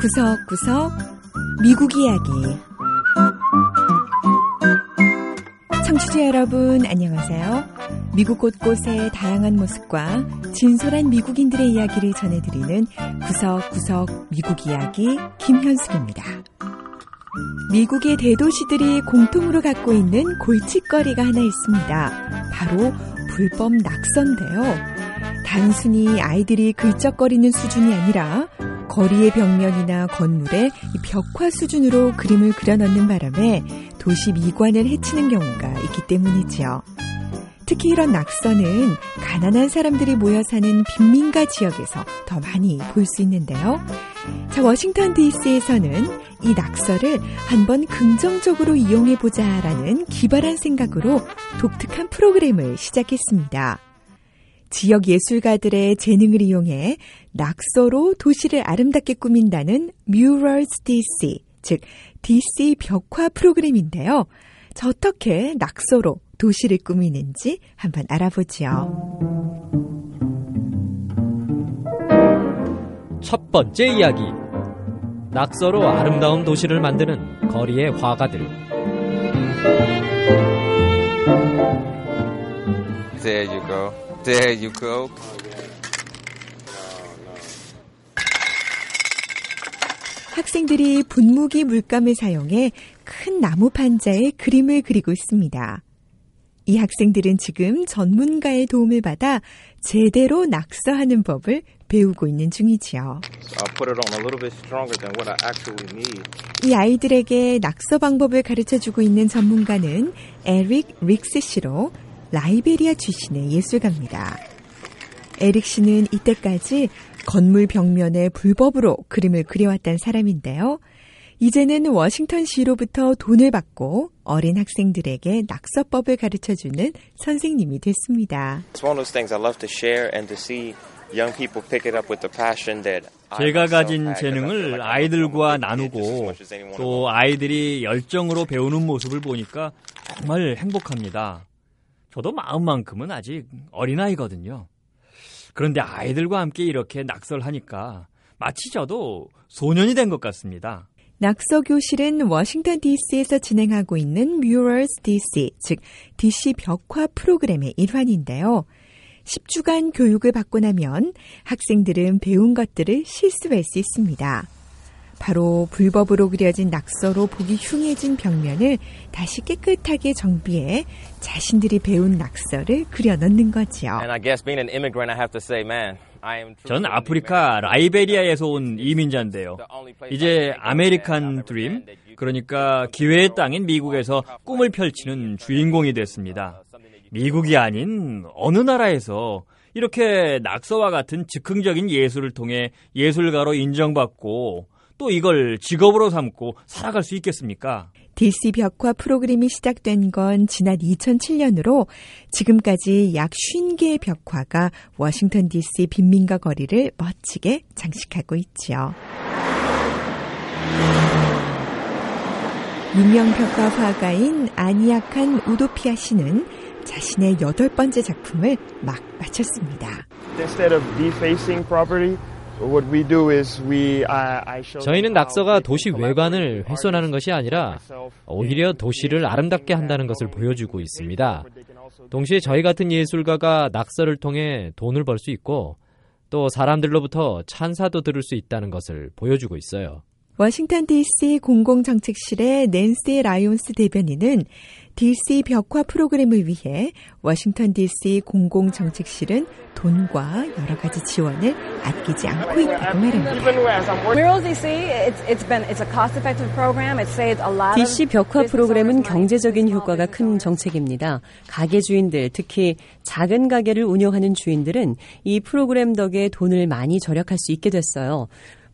구석구석 미국 이야기 청취자 여러분 안녕하세요. 미국 곳곳의 다양한 모습과 진솔한 미국인들의 이야기를 전해드리는 구석구석 미국 이야기 김현숙입니다. 미국의 대도시들이 공통으로 갖고 있는 골칫거리가 하나 있습니다. 바로 불법 낙서인데요. 단순히 아이들이 글적거리는 수준이 아니라 거리의 벽면이나 건물에 벽화 수준으로 그림을 그려넣는 바람에 도시 미관을 해치는 경우가 있기 때문이지요. 특히 이런 낙서는 가난한 사람들이 모여 사는 빈민가 지역에서 더 많이 볼 수 있는데요. 자, 워싱턴 DC에서는 이 낙서를 한번 긍정적으로 이용해보자 라는 기발한 생각으로 독특한 프로그램을 시작했습니다. 지역 예술가들의 재능을 이용해 낙서로 도시를 아름답게 꾸민다는 Murals DC, 즉 DC 벽화 프로그램인데요. 자, 어떻게 낙서로 도시를 꾸미는지 한번 알아보지요. 첫 번째 이야기. 낙서로 아름다운 도시를 만드는 거리의 화가들. There you go. There you go. 학생들이 분무기 물감을 사용해 큰 나무 판자에 그림을 그리고 있습니다. 이 학생들은 지금 전문가의 도움을 받아 제대로 낙서하는 법을 배우고 있는 중이지요. 이 아이들에게 낙서 방법을 가르쳐 주고 있는 전문가는 에릭 릭스 씨로 라이베리아 출신의 예술가입니다. 에릭 씨는 이때까지 건물 벽면에 불법으로 그림을 그려왔다는 사람인데요. 이제는 워싱턴시로부터 돈을 받고 어린 학생들에게 낙서법을 가르쳐주는 선생님이 됐습니다. 제가 가진 재능을 아이들과 나누고 또 아이들이 열정으로 배우는 모습을 보니까 정말 행복합니다. 저도 마음만큼은 아직 어린아이거든요. 그런데 아이들과 함께 이렇게 낙설하니까 마치 저도 소년이 된 것 같습니다. 낙서 교실은 워싱턴 DC에서 진행하고 있는 Murals DC, 즉 DC 벽화 프로그램의 일환인데요. 10주간 교육을 받고 나면 학생들은 배운 것들을 실습할 수 있습니다. 바로 불법으로 그려진 낙서로 보기 흉해진 벽면을 다시 깨끗하게 정비해 자신들이 배운 낙서를 그려 넣는 거지요. 전 아프리카 라이베리아에서 온 이민자인데요. 이제 아메리칸 드림, 그러니까 기회의 땅인 미국에서 꿈을 펼치는 주인공이 됐습니다. 미국이 아닌 어느 나라에서 이렇게 낙서와 같은 즉흥적인 예술을 통해 예술가로 인정받고 또 이걸 직업으로 삼고 살아갈 수 있겠습니까? DC 벽화 프로그램이 시작된 건 지난 2007년으로 지금까지 약 50개의 벽화가 워싱턴 DC 빈민가 거리를 멋지게 장식하고 있지요. 유명 벽화 화가인 아니아칸 우도피아 씨는 자신의 여덟 번째 작품을 막 마쳤습니다. Instead of defacing property, 저희는 낙서가 도시 외관을 훼손하는 것이 아니라 오히려 도시를 아름답게 한다는 것을 보여주고 있습니다. 동시에 저희 같은 예술가가 낙서를 통해 돈을 벌 수 있고 또 사람들로부터 찬사도 들을 수 있다는 것을 보여주고 있어요. 워싱턴 DC 공공정책실의 낸시 라이온스 대변인은 DC 벽화 프로그램을 위해 워싱턴 DC 공공정책실은 돈과 여러 가지 지원을 아끼지 않고 있다고 말합니다. DC 벽화 프로그램은 경제적인 효과가 큰 정책입니다. 가게 주인들, 특히 작은 가게를 운영하는 주인들은 이 프로그램 덕에 돈을 많이 절약할 수 있게 됐어요.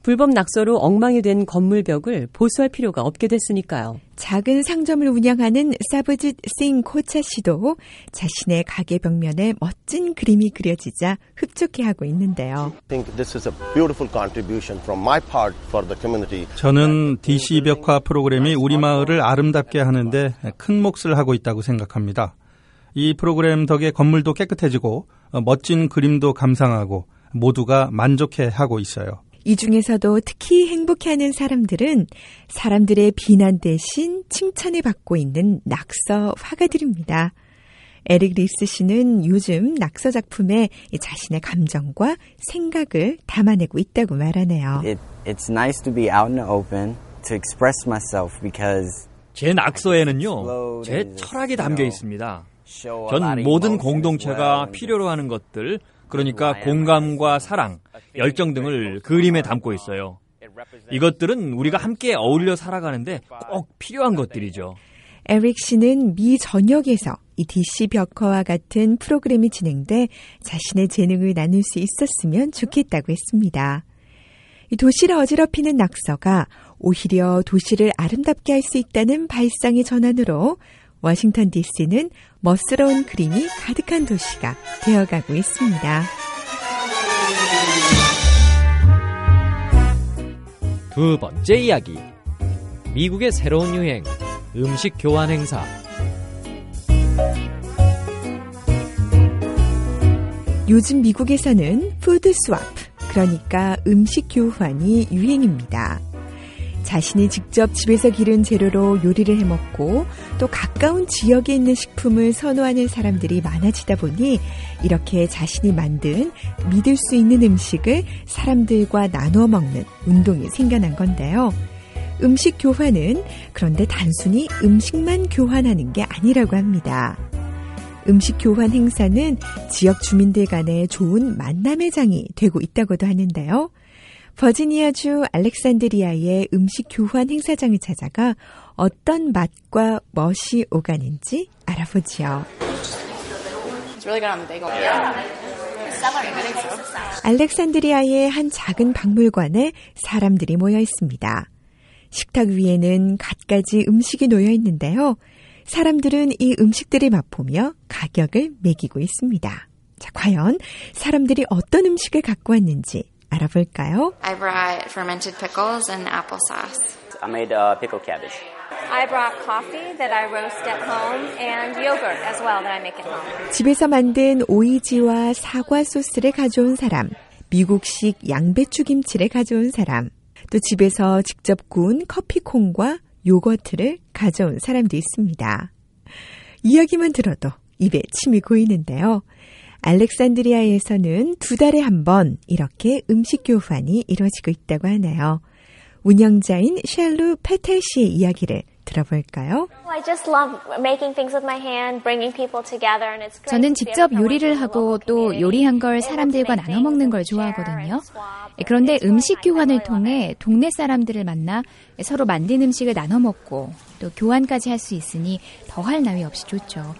불법 낙서로 엉망이 된 건물벽을 보수할 필요가 없게 됐으니까요. 작은 상점을 운영하는 사브짓 싱 코차 씨도 자신의 가게 벽면에 멋진 그림이 그려지자 흡족해하고 있는데요. 저는 DC 벽화 프로그램이 우리 마을을 아름답게 하는데 큰 몫을 하고 있다고 생각합니다. 이 프로그램 덕에 건물도 깨끗해지고 멋진 그림도 감상하고 모두가 만족해 하고 있어요. 이 중에서도 특히 행복해하는 사람들은 사람들의 비난 대신 칭찬을 받고 있는 낙서 화가들입니다. 에릭 리스 씨는 요즘 낙서 작품에 자신의 감정과 생각을 담아내고 있다고 말하네요. It, it's nice to be out in the open to express myself because 제 낙서에는요, 제 철학이 담겨 있습니다. 전 모든 공동체가 필요로 하는 것들, 그러니까 공감과 사랑, 열정 등을 그림에 담고 있어요. 이것들은 우리가 함께 어울려 살아가는데 꼭 필요한 것들이죠. 에릭 씨는 미 전역에서 이 DC 벽화와 같은 프로그램이 진행돼 자신의 재능을 나눌 수 있었으면 좋겠다고 했습니다. 이 도시를 어지럽히는 낙서가 오히려 도시를 아름답게 할 수 있다는 발상의 전환으로 워싱턴 DC는 멋스러운 그림이 가득한 도시가 되어가고 있습니다. 두 번째 이야기. 미국의 새로운 유행, 음식 교환 행사. 요즘 미국에서는 food swap, 그러니까 음식 교환이 유행입니다. 자신이 직접 집에서 기른 재료로 요리를 해 먹고 또 가까운 지역에 있는 식품을 선호하는 사람들이 많아지다 보니 이렇게 자신이 만든 믿을 수 있는 음식을 사람들과 나눠 먹는 운동이 생겨난 건데요. 음식 교환은 그런데 단순히 음식만 교환하는 게 아니라고 합니다. 음식 교환 행사는 지역 주민들 간의 좋은 만남의 장이 되고 있다고도 하는데요. 버지니아주 알렉산드리아의 음식 교환 행사장을 찾아가 어떤 맛과 멋이 오가는지 알아보지요. 알렉산드리아의 한 작은 박물관에 사람들이 모여 있습니다. 식탁 위에는 갖가지 음식이 놓여 있는데요. 사람들은 이 음식들을 맛보며 가격을 매기고 있습니다. 자, 과연 사람들이 어떤 음식을 갖고 왔는지 알아볼까요? I brought fermented pickles and applesauce. I made uh, pickle cabbage. I brought coffee that I roast at home and yogurt as well that I make at home. 집에서 만든 오이지와 사과 소스를 가져온 사람, 미국식 양배추 김치를 가져온 사람, 또 집에서 직접 구운 커피콩과 요거트를 가져온 사람도 있습니다. 이야기만 들어도 입에 침이 고이는데요. 알렉산드리아에서는 두 달에 한 번 이렇게 음식 교환이 이루어지고 있다고 하네요. 운영자인 샬루 페텔 씨의 이야기를 들어볼까요? 저는 직접 요리를 하고 또 요리한 걸 사람들과 나눠 먹는 걸 좋아하거든요. 그런데 음식 교환을 통해 동네 사람들을 만나 서로 만든 음식을 나눠 먹고 또 교환까지 할 수 있으니 더할 나위 없이 좋죠.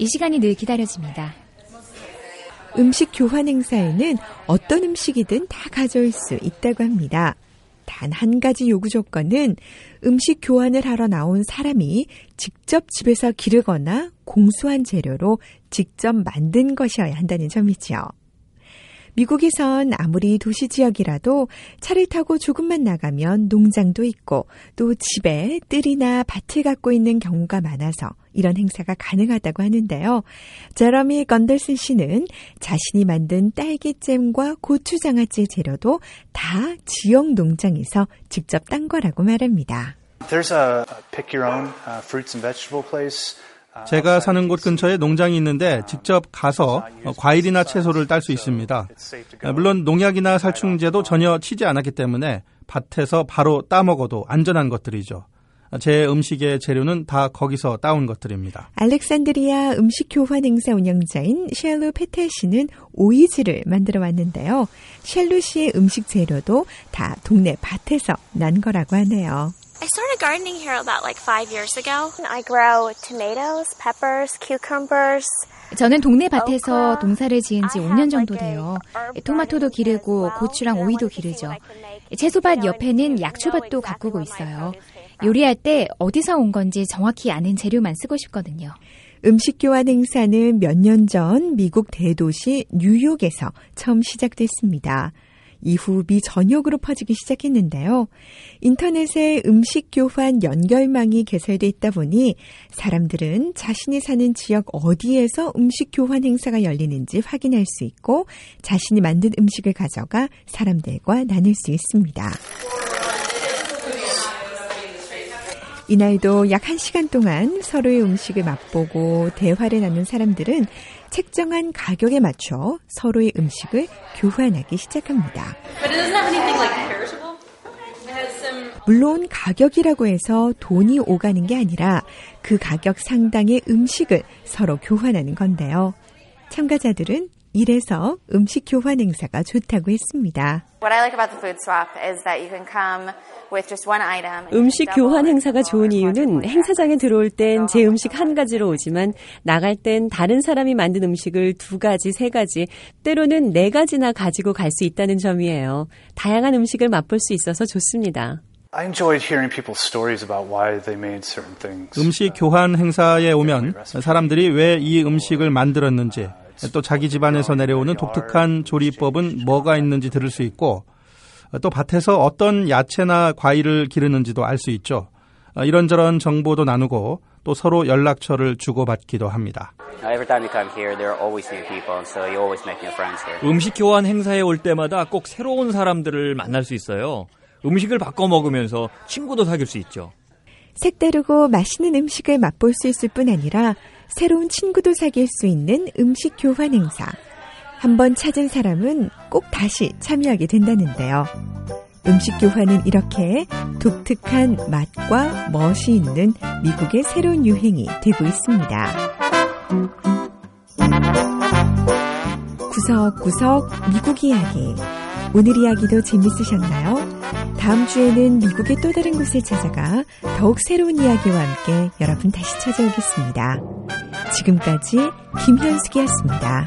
이 시간이 늘 기다려집니다. 음식 교환 행사에는 어떤 음식이든 다 가져올 수 있다고 합니다. 단 한 가지 요구 조건은 음식 교환을 하러 나온 사람이 직접 집에서 기르거나 공수한 재료로 직접 만든 것이어야 한다는 점이지요. 미국에선 아무리 도시 지역이라도 차를 타고 조금만 나가면 농장도 있고 또 집에 뜰이나 밭을 갖고 있는 경우가 많아서 이런 행사가 가능하다고 하는데요. 제러미 건덜슨 씨는 자신이 만든 딸기잼과 고추장아찌 재료도 다 지역 농장에서 직접 딴 거라고 말합니다. There's a pick your own uh, fruits and vegetable place. 제가 사는 곳 근처에 농장이 있는데 직접 가서 과일이나 채소를 딸 수 있습니다. 물론 농약이나 살충제도 전혀 치지 않았기 때문에 밭에서 바로 따 먹어도 안전한 것들이죠. 제 음식의 재료는 다 거기서 따온 것들입니다. 알렉산드리아 음식 교환 행사 운영자인 샬루 페텔 씨는 오이지를 만들어 왔는데요. 샬루 씨의 음식 재료도 다 동네 밭에서 난 거라고 하네요. I started gardening here about like five years ago. I grow tomatoes, peppers, cucumbers. 저는 동네 밭에서 농사를 지은 지 5년 정도 돼요. 토마토도 기르고 고추랑 오이도 기르죠. 채소밭 옆에는 약초밭도 가꾸고 있어요. 요리할 때 어디서 온 건지 정확히 아는 재료만 쓰고 싶거든요. 음식 교환 행사는 몇 년 전 미국 대도시 뉴욕에서 처음 시작됐습니다. 이후 미 전역으로 퍼지기 시작했는데요. 인터넷에 음식 교환 연결망이 개설돼 있다 보니 사람들은 자신이 사는 지역 어디에서 음식 교환 행사가 열리는지 확인할 수 있고 자신이 만든 음식을 가져가 사람들과 나눌 수 있습니다. 이날도 약 1시간 동안 서로의 음식을 맛보고 대화를 나눈 사람들은 책정한 가격에 맞춰 서로의 음식을 교환하기 시작합니다. 물론 가격이라고 해서 돈이 오가는 게 아니라 그 가격 상당의 음식을 서로 교환하는 건데요. 참가자들은 이래서 음식 교환 행사가 좋다고 했습니다. 음식 교환 행사가 좋은 이유는 행사장에 들어올 땐 제 음식 한 가지로 오지만 나갈 땐 다른 사람이 만든 음식을 두 가지, 세 가지, 때로는 네 가지나 가지고 갈 수 있다는 점이에요. 다양한 음식을 맛볼 수 있어서 좋습니다. 음식 교환 행사에 오면 사람들이 왜 이 음식을 만들었는지 또 자기 집안에서 내려오는 독특한 조리법은 뭐가 있는지 들을 수 있고 또 밭에서 어떤 야채나 과일을 기르는지도 알 수 있죠. 이런저런 정보도 나누고 또 서로 연락처를 주고받기도 합니다. 음식 교환 행사에 올 때마다 꼭 새로운 사람들을 만날 수 있어요. 음식을 바꿔 먹으면서 친구도 사귈 수 있죠. 색다르고 맛있는 음식을 맛볼 수 있을 뿐 아니라 새로운 친구도 사귈 수 있는 음식 교환 행사. 한번 찾은 사람은 꼭 다시 참여하게 된다는데요. 음식 교환은 이렇게 독특한 맛과 멋이 있는 미국의 새로운 유행이 되고 있습니다. 구석구석 미국 이야기. 오늘 이야기도 재밌으셨나요? 다음 주에는 미국의 또 다른 곳을 찾아가 더욱 새로운 이야기와 함께 여러분 다시 찾아오겠습니다. 지금까지 김현숙이었습니다.